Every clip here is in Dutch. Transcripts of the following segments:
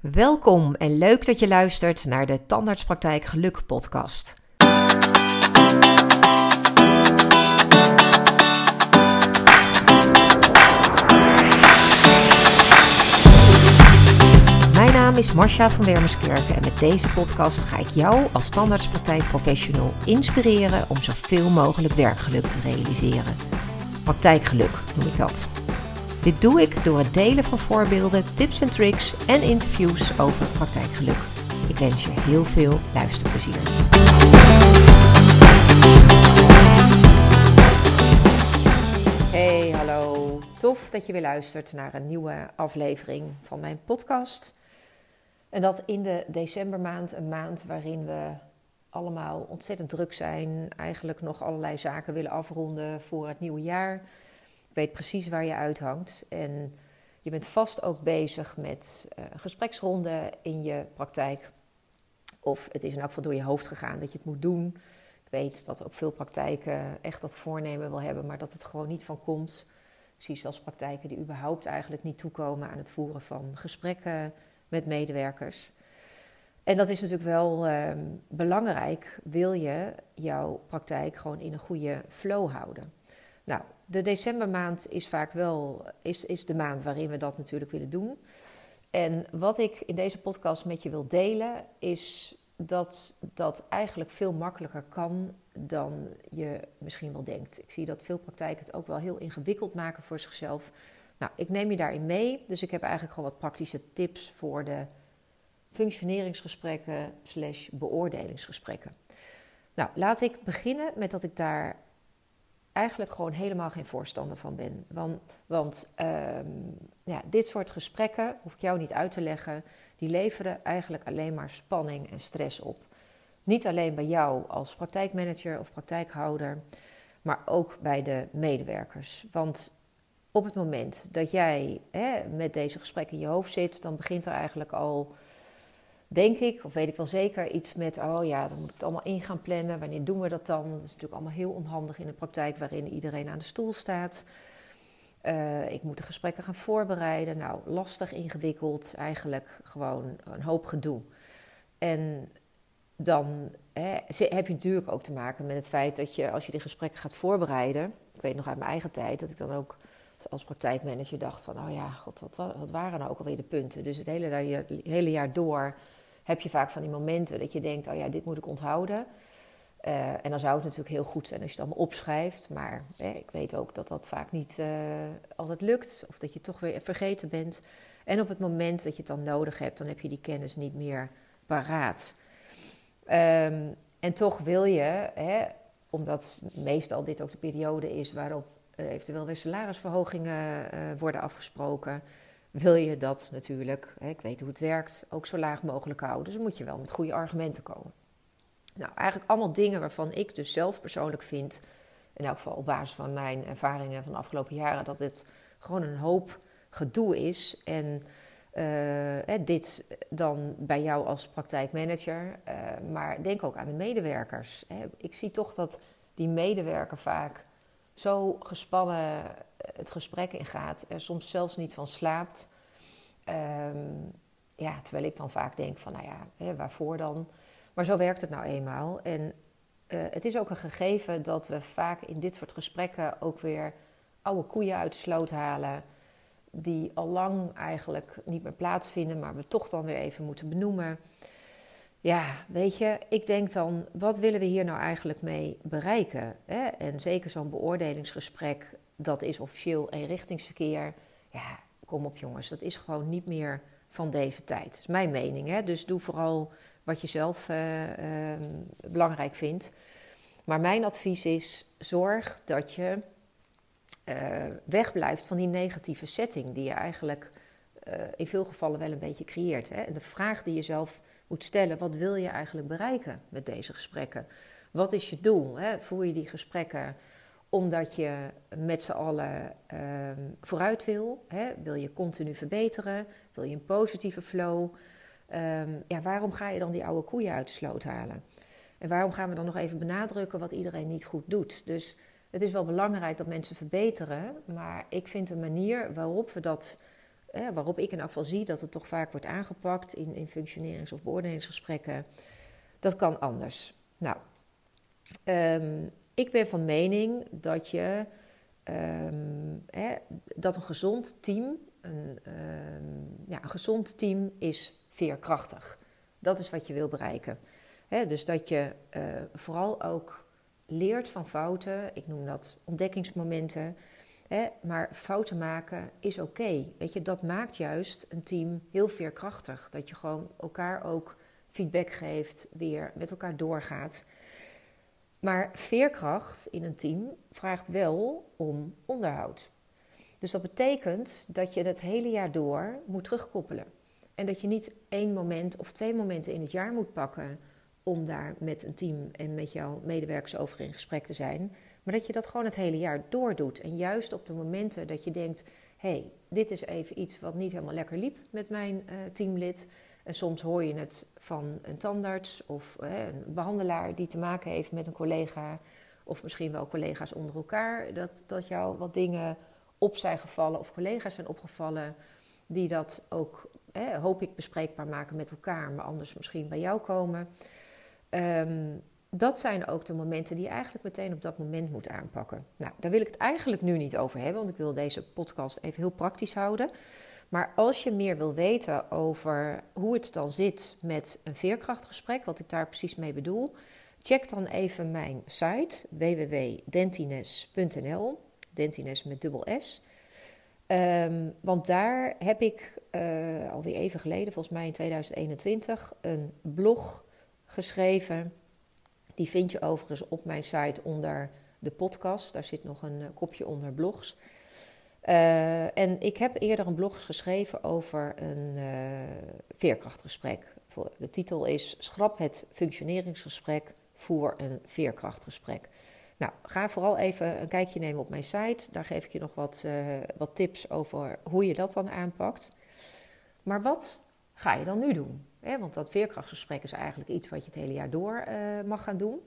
Welkom en leuk dat je luistert naar de Tandartspraktijk Geluk podcast. Mijn naam is Marcia van Wermerskerken en met deze podcast ga ik jou als tandartspraktijkprofessional inspireren om zoveel mogelijk werkgeluk te realiseren. Praktijkgeluk noem ik dat. Dit doe ik door het delen van voorbeelden, tips en tricks en interviews over praktijkgeluk. Ik wens je heel veel luisterplezier. Hey, hallo. Tof dat je weer luistert naar een nieuwe aflevering van mijn podcast. En dat in de decembermaand, een maand waarin we allemaal ontzettend druk zijn, eigenlijk nog allerlei zaken willen afronden voor het nieuwe jaar weet precies waar je uithangt. En je bent vast ook bezig met uh, gespreksronden in je praktijk. Of het is in elk geval door je hoofd gegaan dat je het moet doen. Ik weet dat ook veel praktijken echt dat voornemen wil hebben, maar dat het gewoon niet van komt. Ik zie zelfs praktijken die überhaupt eigenlijk niet toekomen aan het voeren van gesprekken met medewerkers. En dat is natuurlijk wel uh, belangrijk, wil je jouw praktijk gewoon in een goede flow houden. Nou, de decembermaand is vaak wel is, is de maand waarin we dat natuurlijk willen doen. En wat ik in deze podcast met je wil delen, is dat dat eigenlijk veel makkelijker kan dan je misschien wel denkt. Ik zie dat veel praktijken het ook wel heel ingewikkeld maken voor zichzelf. Nou, ik neem je daarin mee. Dus ik heb eigenlijk gewoon wat praktische tips voor de functioneringsgesprekken slash beoordelingsgesprekken. Nou, laat ik beginnen met dat ik daar eigenlijk gewoon helemaal geen voorstander van ben. Want, want ehm, ja, dit soort gesprekken, hoef ik jou niet uit te leggen, die leveren eigenlijk alleen maar spanning en stress op. Niet alleen bij jou als praktijkmanager of praktijkhouder, maar ook bij de medewerkers. Want op het moment dat jij hè, met deze gesprekken in je hoofd zit, dan begint er eigenlijk al denk ik, of weet ik wel zeker, iets met, oh ja, dan moet ik het allemaal in gaan plannen. Wanneer doen we dat dan? Dat is natuurlijk allemaal heel onhandig in een praktijk waarin iedereen aan de stoel staat. Uh, ik moet de gesprekken gaan voorbereiden. Nou, lastig, ingewikkeld, eigenlijk gewoon een hoop gedoe. En dan hè, heb je natuurlijk ook te maken met het feit dat je, als je die gesprekken gaat voorbereiden. Ik weet nog uit mijn eigen tijd dat ik dan ook als praktijkmanager dacht van, oh ja, god, wat, wat waren nou ook alweer de punten? Dus het hele, hele jaar door heb je vaak van die momenten dat je denkt: oh ja, dit moet ik onthouden. Uh, en dan zou het natuurlijk heel goed zijn als je het allemaal opschrijft. Maar ik weet ook dat dat vaak niet uh, altijd lukt. Of dat je toch weer vergeten bent. En op het moment dat je het dan nodig hebt, dan heb je die kennis niet meer paraat. Um, en toch wil je, hè, omdat meestal dit ook de periode is waarop uh, eventueel weer salarisverhogingen worden afgesproken wil je dat natuurlijk, hè, ik weet hoe het werkt, ook zo laag mogelijk houden. Dus moet je wel met goede argumenten komen. Nou, eigenlijk allemaal dingen waarvan ik dus zelf persoonlijk vind, in elk geval op basis van mijn ervaringen van de afgelopen jaren, dat dit gewoon een hoop gedoe is. En uh, dit dan bij jou als praktijkmanager, uh, maar denk ook aan de medewerkers. Ik zie toch dat die medewerker vaak zo gespannen het gesprek ingaat, er soms zelfs niet van slaapt. Ehm, ja, terwijl ik dan vaak denk van, nou ja, hè, waarvoor dan? Maar zo werkt het nou eenmaal. En uh, het is ook een gegeven dat we vaak in dit soort gesprekken ook weer oude koeien uit de sloot halen. Die al lang eigenlijk niet meer plaatsvinden, maar we toch dan weer even moeten benoemen. Ja, weet je, ik denk dan, wat willen we hier nou eigenlijk mee bereiken? Hè? En zeker zo'n beoordelingsgesprek dat is officieel eenrichtingsverkeer. Ja, kom op jongens, dat is gewoon niet meer van deze tijd. Dat is mijn mening. Hè? Dus doe vooral wat je zelf uh, uh, belangrijk vindt. Maar mijn advies is: zorg dat je uh, wegblijft van die negatieve setting die je eigenlijk uh, in veel gevallen wel een beetje creëert. Hè? En de vraag die je zelf moet stellen: wat wil je eigenlijk bereiken met deze gesprekken? Wat is je doel? Hè? Voer je die gesprekken omdat je met z'n allen uh, vooruit wil. Hè? Wil je continu verbeteren? Wil je een positieve flow? Um, ja, waarom ga je dan die oude koeien uit de sloot halen? En waarom gaan we dan nog even benadrukken wat iedereen niet goed doet? Dus het is wel belangrijk dat mensen verbeteren, maar ik vind een manier waarop we dat waarop ik in elk geval zie dat het toch vaak wordt aangepakt in, in functionerings- of beoordelingsgesprekken, dat kan anders. Nou, ehm, ik ben van mening dat je ehm, dat een gezond team, een, ehm, ja, een gezond team is veerkrachtig. Dat is wat je wil bereiken. dus dat je uh, vooral ook leert van fouten. Ik noem dat ontdekkingsmomenten. Maar fouten maken is oké. Weet je, dat maakt juist een team heel veerkrachtig. Dat je gewoon elkaar ook feedback geeft, weer met elkaar doorgaat. Maar veerkracht in een team vraagt wel om onderhoud. Dus dat betekent dat je het hele jaar door moet terugkoppelen. En dat je niet één moment of twee momenten in het jaar moet pakken om daar met een team en met jouw medewerkers over in gesprek te zijn. Maar dat je dat gewoon het hele jaar door doet. En juist op de momenten dat je denkt: hé, hey, dit is even iets wat niet helemaal lekker liep met mijn uh, teamlid. En soms hoor je het van een tandarts of uh, een behandelaar die te maken heeft met een collega. Of misschien wel collega's onder elkaar. Dat, dat jou wat dingen op zijn gevallen of collega's zijn opgevallen. Die dat ook, hoop ik, bespreekbaar maken met elkaar. Maar anders misschien bij jou komen. Um, dat zijn ook de momenten die je eigenlijk meteen op dat moment moet aanpakken. Nou, daar wil ik het eigenlijk nu niet over hebben, want ik wil deze podcast even heel praktisch houden. Maar als je meer wil weten over hoe het dan zit met een veerkrachtgesprek, wat ik daar precies mee bedoel, check dan even mijn site www.dentines.nl. Dentines met dubbel S. Um, want daar heb ik uh, alweer even geleden, volgens mij in 2021, een blog geschreven die vind je overigens op mijn site onder de podcast. Daar zit nog een eh, kopje onder blogs. Uh, en ik heb eerder een blog geschreven over een uh, veerkrachtgesprek. De titel is Schrap het functioneringsgesprek voor een veerkrachtgesprek. Nou, ga vooral even een kijkje nemen op mijn site. Daar geef ik je nog wat, wat tips over hoe je dat dan aanpakt. Maar wat ga je dan nu doen? Want dat veerkrachtgesprek is eigenlijk iets wat je het hele jaar door eh, mag gaan doen.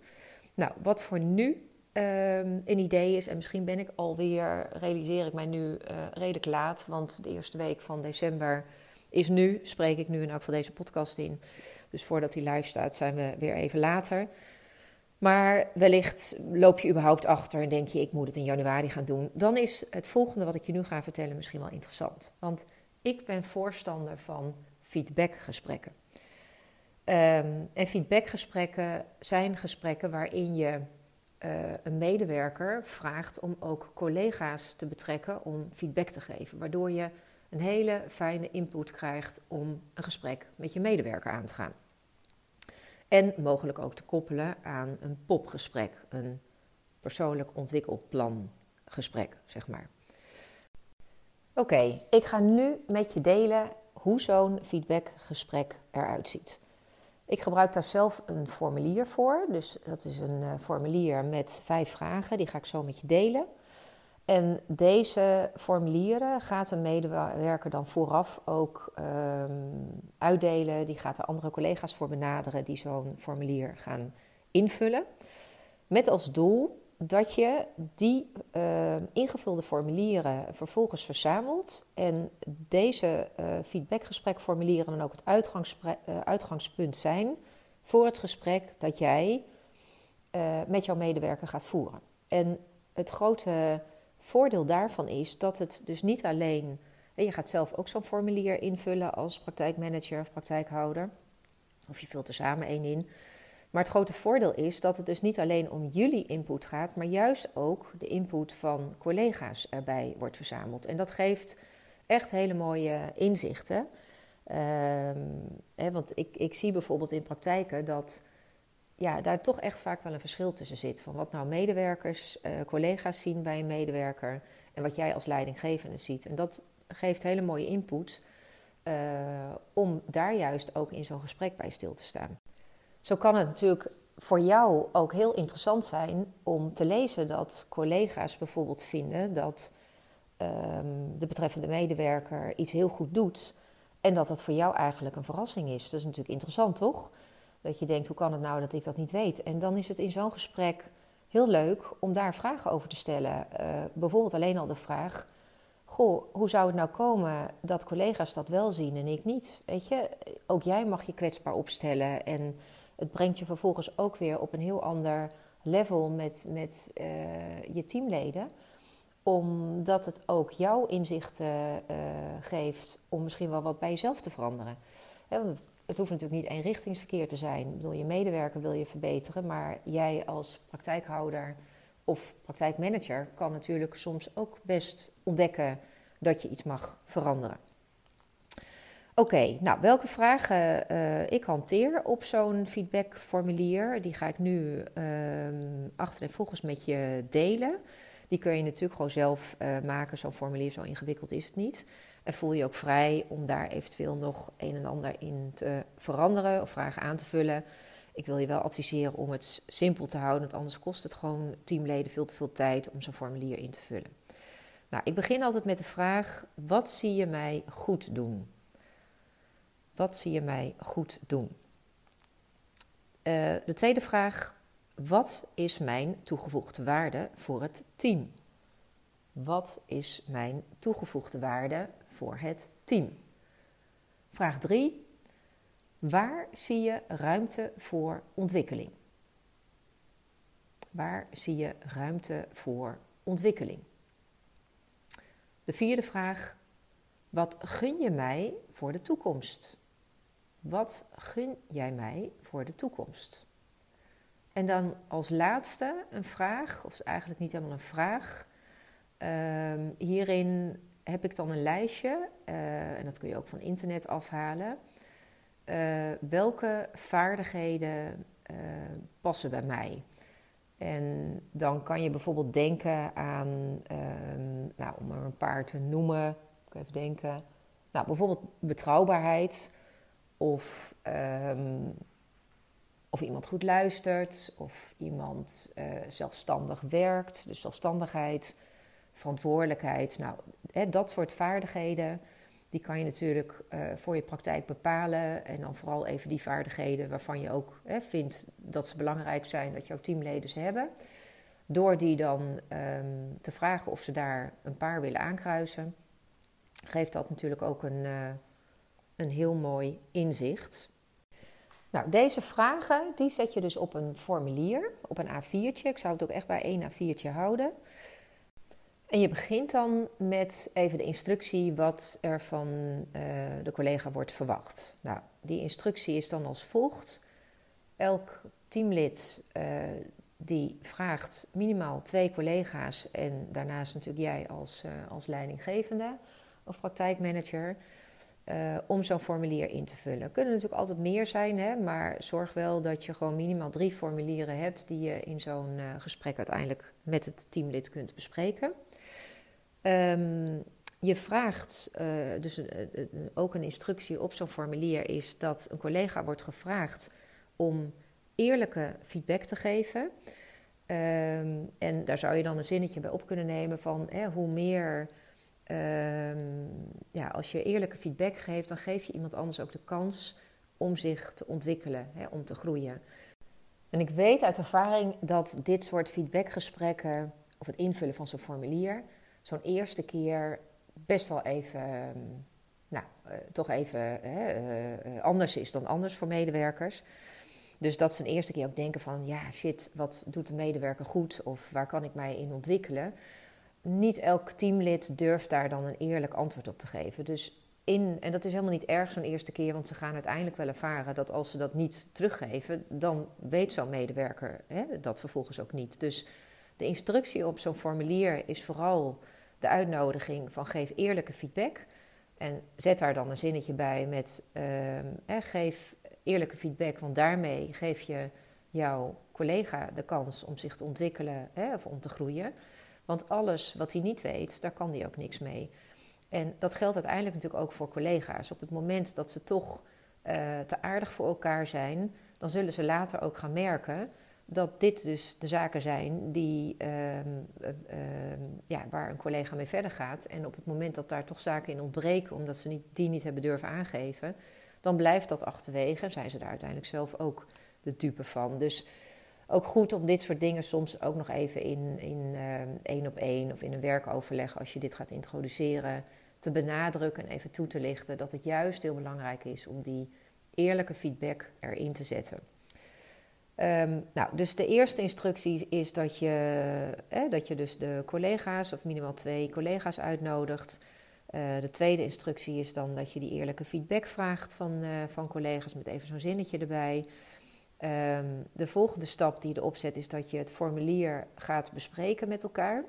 Nou, wat voor nu ehm, een idee is, en misschien ben ik alweer, realiseer ik mij nu uh, redelijk laat, want de eerste week van december is nu, spreek ik nu in elk geval deze podcast in. Dus voordat die live staat, zijn we weer even later. Maar wellicht loop je überhaupt achter en denk je, ik moet het in januari gaan doen. Dan is het volgende wat ik je nu ga vertellen misschien wel interessant. Want ik ben voorstander van feedbackgesprekken. Um, en feedbackgesprekken zijn gesprekken waarin je uh, een medewerker vraagt om ook collega's te betrekken om feedback te geven. Waardoor je een hele fijne input krijgt om een gesprek met je medewerker aan te gaan. En mogelijk ook te koppelen aan een popgesprek, een persoonlijk ontwikkelplan gesprek, zeg maar. Oké, ik ga nu met je delen hoe zo'n feedbackgesprek eruit ziet. Ik gebruik daar zelf een formulier voor. Dus dat is een uh, formulier met vijf vragen. Die ga ik zo met je delen. En deze formulieren gaat een medewerker dan vooraf ook um, uitdelen. Die gaat er andere collega's voor benaderen die zo'n formulier gaan invullen. Met als doel dat je die uh, ingevulde formulieren vervolgens verzamelt en deze uh, feedbackgesprekformulieren dan ook het uh, uitgangspunt zijn voor het gesprek dat jij met jouw medewerker gaat voeren. En het grote voordeel daarvan is dat het dus niet alleen, je gaat zelf ook zo'n formulier invullen als praktijkmanager of praktijkhouder, of je vult er samen één in. Maar het grote voordeel is dat het dus niet alleen om jullie input gaat, maar juist ook de input van collega's erbij wordt verzameld. En dat geeft echt hele mooie inzichten. Um, hè, want ik, ik zie bijvoorbeeld in praktijken dat ja, daar toch echt vaak wel een verschil tussen zit. Van wat nou medewerkers, uh, collega's zien bij een medewerker en wat jij als leidinggevende ziet. En dat geeft hele mooie input uh, om daar juist ook in zo'n gesprek bij stil te staan. Zo kan het natuurlijk voor jou ook heel interessant zijn om te lezen dat collega's bijvoorbeeld vinden dat um, de betreffende medewerker iets heel goed doet en dat dat voor jou eigenlijk een verrassing is. Dat is natuurlijk interessant, toch? Dat je denkt, hoe kan het nou dat ik dat niet weet? En dan is het in zo'n gesprek heel leuk om daar vragen over te stellen. Uh, bijvoorbeeld alleen al de vraag: goh, hoe zou het nou komen dat collega's dat wel zien en ik niet? Weet je, ook jij mag je kwetsbaar opstellen en het brengt je vervolgens ook weer op een heel ander level met, met uh, je teamleden omdat het ook jouw inzichten uh, geeft om misschien wel wat bij jezelf te veranderen. want het, hoeft natuurlijk niet eenrichtingsverkeer te zijn. Bedoel, je medewerker wil je verbeteren, maar jij als praktijkhouder of praktijkmanager kan natuurlijk soms ook best ontdekken dat je iets mag veranderen. Oké, nou welke vragen uh, ik hanteer op zo'n feedbackformulier, die ga ik nu uh, achter en volgens met je delen. Die kun je natuurlijk gewoon zelf uh, maken. Zo'n formulier, zo ingewikkeld is het niet. En voel je ook vrij om daar eventueel nog een en ander in te veranderen of vragen aan te vullen. Ik wil je wel adviseren om het simpel te houden, want anders kost het gewoon teamleden veel te veel tijd om zo'n formulier in te vullen. Nou, ik begin altijd met de vraag: wat zie je mij goed doen? Wat zie je mij goed doen? Uh, de tweede vraag: wat is mijn toegevoegde waarde voor het team? Wat is mijn toegevoegde waarde voor het team? Vraag 3. Waar zie je ruimte voor ontwikkeling? Waar zie je ruimte voor ontwikkeling? De vierde vraag. Wat gun je mij voor de toekomst? Wat gun jij mij voor de toekomst? En dan als laatste een vraag, of eigenlijk niet helemaal een vraag. Ehm, hierin heb ik dan een lijstje, uh, en dat kun je ook van internet afhalen. Uh, welke vaardigheden uh, passen bij mij? En dan kan je bijvoorbeeld denken aan, ehm, nou, om er een paar te noemen, ik even denken. Nou, bijvoorbeeld betrouwbaarheid of um, of iemand goed luistert, of iemand uh, zelfstandig werkt, dus zelfstandigheid, verantwoordelijkheid. Nou, hè, dat soort vaardigheden, die kan je natuurlijk uh, voor je praktijk bepalen. En dan vooral even die vaardigheden waarvan je ook hè, vindt dat ze belangrijk zijn, dat jouw teamleden ze hebben. Door die dan um, te vragen of ze daar een paar willen aankruisen, geeft dat natuurlijk ook een, uh, een heel mooi inzicht. Nou, deze vragen die zet je dus op een formulier, op een A4'tje. Ik zou het ook echt bij één A4'tje houden. En je begint dan met even de instructie wat er van uh, de collega wordt verwacht. Nou, die instructie is dan als volgt. Elk teamlid uh, die vraagt minimaal twee collega's en daarnaast natuurlijk jij als, uh, als leidinggevende of praktijkmanager uh, om zo'n formulier in te vullen. Kunnen natuurlijk altijd meer zijn, hè, maar zorg wel dat je gewoon minimaal drie formulieren hebt die je in zo'n uh, gesprek uiteindelijk met het teamlid kunt bespreken. Um, je vraagt, uh, dus ook een instructie op zo'n formulier is dat een collega wordt gevraagd om eerlijke feedback te geven. Um, en daar zou je dan een zinnetje bij op kunnen nemen van hè, hoe meer um, ja, als je eerlijke feedback geeft, dan geef je iemand anders ook de kans om zich te ontwikkelen, hè, om te groeien. En ik weet uit ervaring dat dit soort feedbackgesprekken, of het invullen van zo'n formulier, zo'n eerste keer best wel even, ehm, nou, uh, toch even hè, uh, anders is dan anders voor medewerkers. Dus dat ze een eerste keer ook denken van, ja shit, wat doet de medewerker goed of waar kan ik mij in ontwikkelen? Niet elk teamlid durft daar dan een eerlijk antwoord op te geven. Dus in, en dat is helemaal niet erg zo'n eerste keer, want ze gaan uiteindelijk wel ervaren dat als ze dat niet teruggeven, dan weet zo'n medewerker hè, dat vervolgens ook niet. Dus de instructie op zo'n formulier is vooral de uitnodiging van geef eerlijke feedback. En zet daar dan een zinnetje bij met eh, geef eerlijke feedback, want daarmee geef je jouw collega de kans om zich te ontwikkelen hè, of om te groeien. Want alles wat hij niet weet, daar kan hij ook niks mee. En dat geldt uiteindelijk natuurlijk ook voor collega's. Op het moment dat ze toch uh, te aardig voor elkaar zijn, dan zullen ze later ook gaan merken dat dit dus de zaken zijn die, uh, uh, ja, waar een collega mee verder gaat. En op het moment dat daar toch zaken in ontbreken, omdat ze niet, die niet hebben durven aangeven, dan blijft dat achterwege en zijn ze daar uiteindelijk zelf ook de dupe van. Dus ook goed om dit soort dingen soms ook nog even in, in uh, één op één of in een werkoverleg, als je dit gaat introduceren, te benadrukken en even toe te lichten dat het juist heel belangrijk is om die eerlijke feedback erin te zetten. Ehm, nou, dus de eerste instructie is dat je, dat je dus de collega's, of minimaal twee collega's uitnodigt. Uh, de tweede instructie is dan dat je die eerlijke feedback vraagt van, uh, van collega's met even zo'n zinnetje erbij. Um, de volgende stap die je erop zet is dat je het formulier gaat bespreken met elkaar.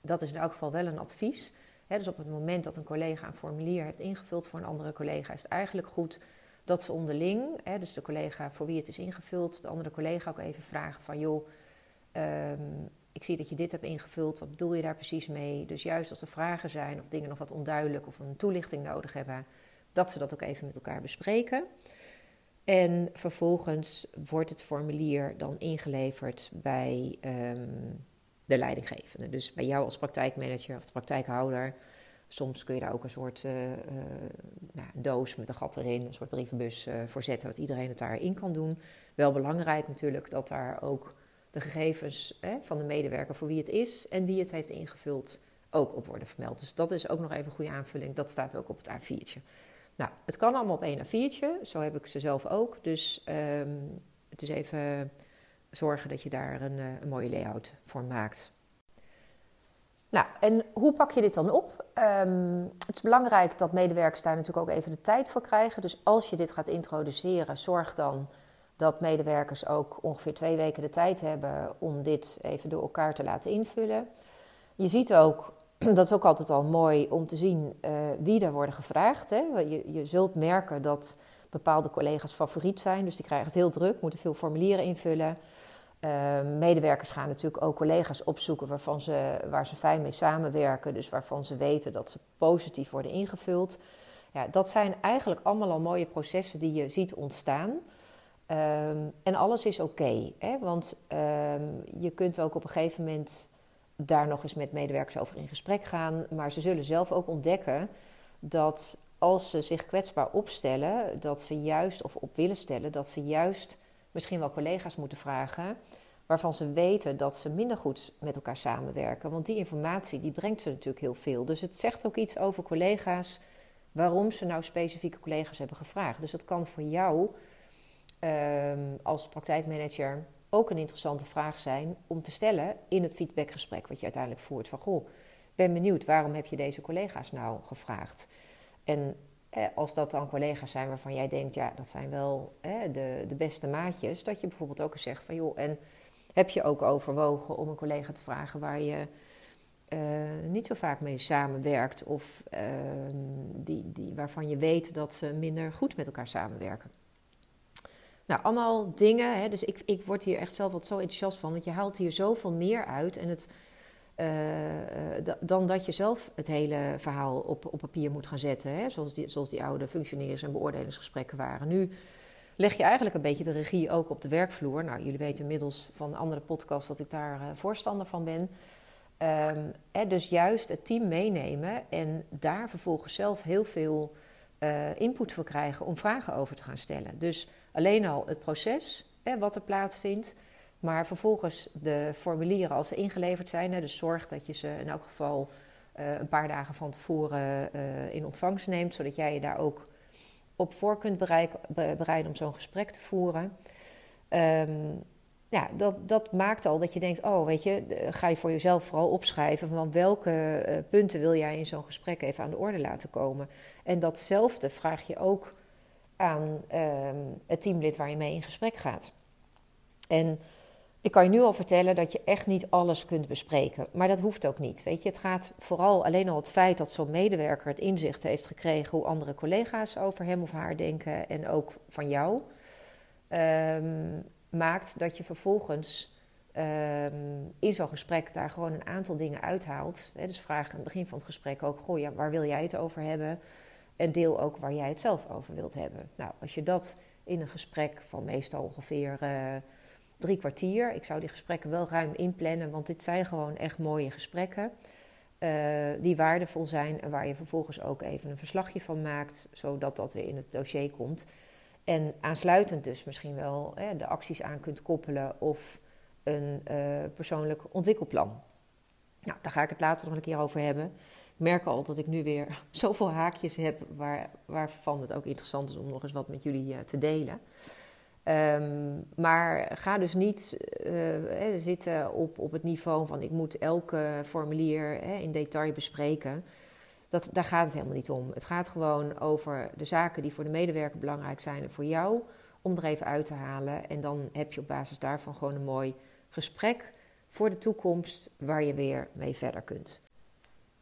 Dat is in elk geval wel een advies. dus op het moment dat een collega een formulier heeft ingevuld voor een andere collega, is het eigenlijk goed dat ze onderling, hè, dus de collega voor wie het is ingevuld, de andere collega ook even vraagt van joh, um, ik zie dat je dit hebt ingevuld, wat bedoel je daar precies mee? Dus juist als er vragen zijn of dingen nog wat onduidelijk of een toelichting nodig hebben, dat ze dat ook even met elkaar bespreken. En vervolgens wordt het formulier dan ingeleverd bij um, de leidinggevende. Dus bij jou als praktijkmanager of de praktijkhouder. Soms kun je daar ook een soort uh, uh, nou, doos met een gat erin, een soort brievenbus uh, voor zetten, wat iedereen het daarin kan doen. Wel belangrijk natuurlijk dat daar ook de gegevens hè, van de medewerker voor wie het is en wie het heeft ingevuld ook op worden vermeld. Dus dat is ook nog even een goede aanvulling. Dat staat ook op het A4'tje. Nou, het kan allemaal op één A4'tje. Zo heb ik ze zelf ook. Dus um, het is even zorgen dat je daar een, een mooie layout voor maakt. Nou, en hoe pak je dit dan op? Um, het is belangrijk dat medewerkers daar natuurlijk ook even de tijd voor krijgen. Dus als je dit gaat introduceren, zorg dan dat medewerkers ook ongeveer twee weken de tijd hebben om dit even door elkaar te laten invullen. Je ziet ook, dat is ook altijd al mooi om te zien uh, wie er worden gevraagd. Hè. Je, je zult merken dat bepaalde collega's favoriet zijn, dus die krijgen het heel druk, moeten veel formulieren invullen. Uh, medewerkers gaan natuurlijk ook collega's opzoeken waarvan ze, waar ze fijn mee samenwerken, dus waarvan ze weten dat ze positief worden ingevuld. Ja, dat zijn eigenlijk allemaal al mooie processen die je ziet ontstaan. Um, en alles is oké, want um, je kunt ook op een gegeven moment daar nog eens met medewerkers over in gesprek gaan. Maar ze zullen zelf ook ontdekken dat als ze zich kwetsbaar opstellen, dat ze juist, of op willen stellen, dat ze juist misschien wel collega's moeten vragen waarvan ze weten dat ze minder goed met elkaar samenwerken. Want die informatie die brengt ze natuurlijk heel veel. Dus het zegt ook iets over collega's, waarom ze nou specifieke collega's hebben gevraagd. Dus dat kan voor jou um, als praktijkmanager ook een interessante vraag zijn om te stellen in het feedbackgesprek wat je uiteindelijk voert. Van goh, ben benieuwd, waarom heb je deze collega's nou gevraagd? En eh, als dat dan collega's zijn waarvan jij denkt, ja, dat zijn wel eh, de, de beste maatjes, dat je bijvoorbeeld ook eens zegt van joh, en heb je ook overwogen om een collega te vragen waar je uh, niet zo vaak mee samenwerkt of uh, die, die, waarvan je weet dat ze minder goed met elkaar samenwerken? Nou, allemaal dingen. Hè, dus ik, ik word hier echt zelf wat zo enthousiast van, want je haalt hier zoveel meer uit. En het, uh, dan dat je zelf het hele verhaal op, op papier moet gaan zetten. Hè, zoals, die, zoals die oude functioneers- en beoordelingsgesprekken waren. Nu leg je eigenlijk een beetje de regie ook op de werkvloer. Nou, jullie weten inmiddels van andere podcasts dat ik daar uh, voorstander van ben. Um, hè, dus juist het team meenemen en daar vervolgens zelf heel veel input voor krijgen om vragen over te gaan stellen. Dus alleen al het proces, wat er plaatsvindt, maar vervolgens de formulieren als ze ingeleverd zijn. Hè, dus zorg dat je ze in elk geval uh, een paar dagen van tevoren uh, in ontvangst neemt, zodat jij je daar ook op voor kunt bereiden om zo'n gesprek te voeren. Um, ja, dat, dat maakt al dat je denkt, oh weet je, ga je voor jezelf vooral opschrijven van welke uh, punten wil jij in zo'n gesprek even aan de orde laten komen. En datzelfde vraag je ook aan uh, het teamlid waar je mee in gesprek gaat. En ik kan je nu al vertellen dat je echt niet alles kunt bespreken. Maar dat hoeft ook niet. Weet je, het gaat vooral alleen al het feit dat zo'n medewerker het inzicht heeft gekregen hoe andere collega's over hem of haar denken en ook van jou. Um, maakt dat je vervolgens um, in zo'n gesprek daar gewoon een aantal dingen uithaalt. Hè, dus vraag aan het begin van het gesprek ook: Goh, ja, waar wil jij het over hebben? En deel ook waar jij het zelf over wilt hebben. Nou, als je dat in een gesprek van meestal ongeveer uh, drie kwartier. Ik zou die gesprekken wel ruim inplannen, want dit zijn gewoon echt mooie gesprekken. Uh, die waardevol zijn en waar je vervolgens ook even een verslagje van maakt, zodat dat weer in het dossier komt. En aansluitend dus misschien wel hè, de acties aan kunt koppelen of een persoonlijk ontwikkelplan. Nou, daar ga ik het later nog een keer over hebben. Ik merk al dat ik nu weer zoveel haakjes heb waar, waarvan het ook interessant is om nog eens wat met jullie uh, te delen. Um, maar ga dus niet uh, zitten op, op het niveau van ik moet elke formulier in detail bespreken. Dat, daar gaat het helemaal niet om. Het gaat gewoon over de zaken die voor de medewerker belangrijk zijn en voor jou, om er even uit te halen. En dan heb je op basis daarvan gewoon een mooi gesprek voor de toekomst waar je weer mee verder kunt.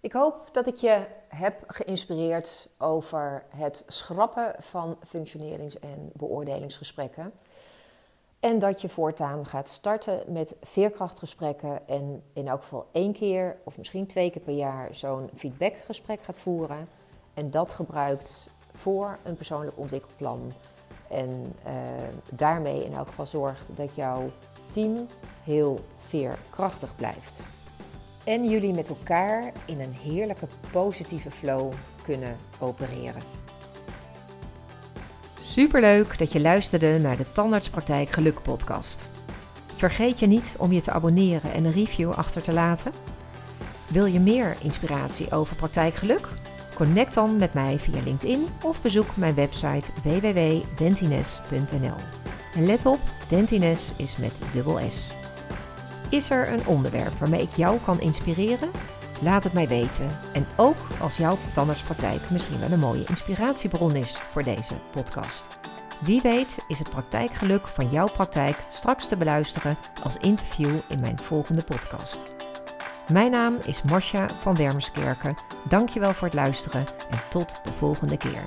Ik hoop dat ik je heb geïnspireerd over het schrappen van functionerings- en beoordelingsgesprekken. En dat je voortaan gaat starten met veerkrachtgesprekken en in elk geval één keer of misschien twee keer per jaar zo'n feedbackgesprek gaat voeren. En dat gebruikt voor een persoonlijk ontwikkelplan. En uh, daarmee in elk geval zorgt dat jouw team heel veerkrachtig blijft. En jullie met elkaar in een heerlijke positieve flow kunnen opereren. Superleuk dat je luisterde naar de Tandartspraktijk Geluk podcast. Vergeet je niet om je te abonneren en een review achter te laten. Wil je meer inspiratie over praktijkgeluk? Connect dan met mij via LinkedIn of bezoek mijn website www.dentines.nl. En let op, Dentines is met dubbel S. Is er een onderwerp waarmee ik jou kan inspireren? Laat het mij weten. En ook als jouw tandartspraktijk misschien wel een mooie inspiratiebron is voor deze podcast. Wie weet is het praktijkgeluk van jouw praktijk straks te beluisteren als interview in mijn volgende podcast. Mijn naam is Marcia van Wermerskerken. Dankjewel voor het luisteren en tot de volgende keer.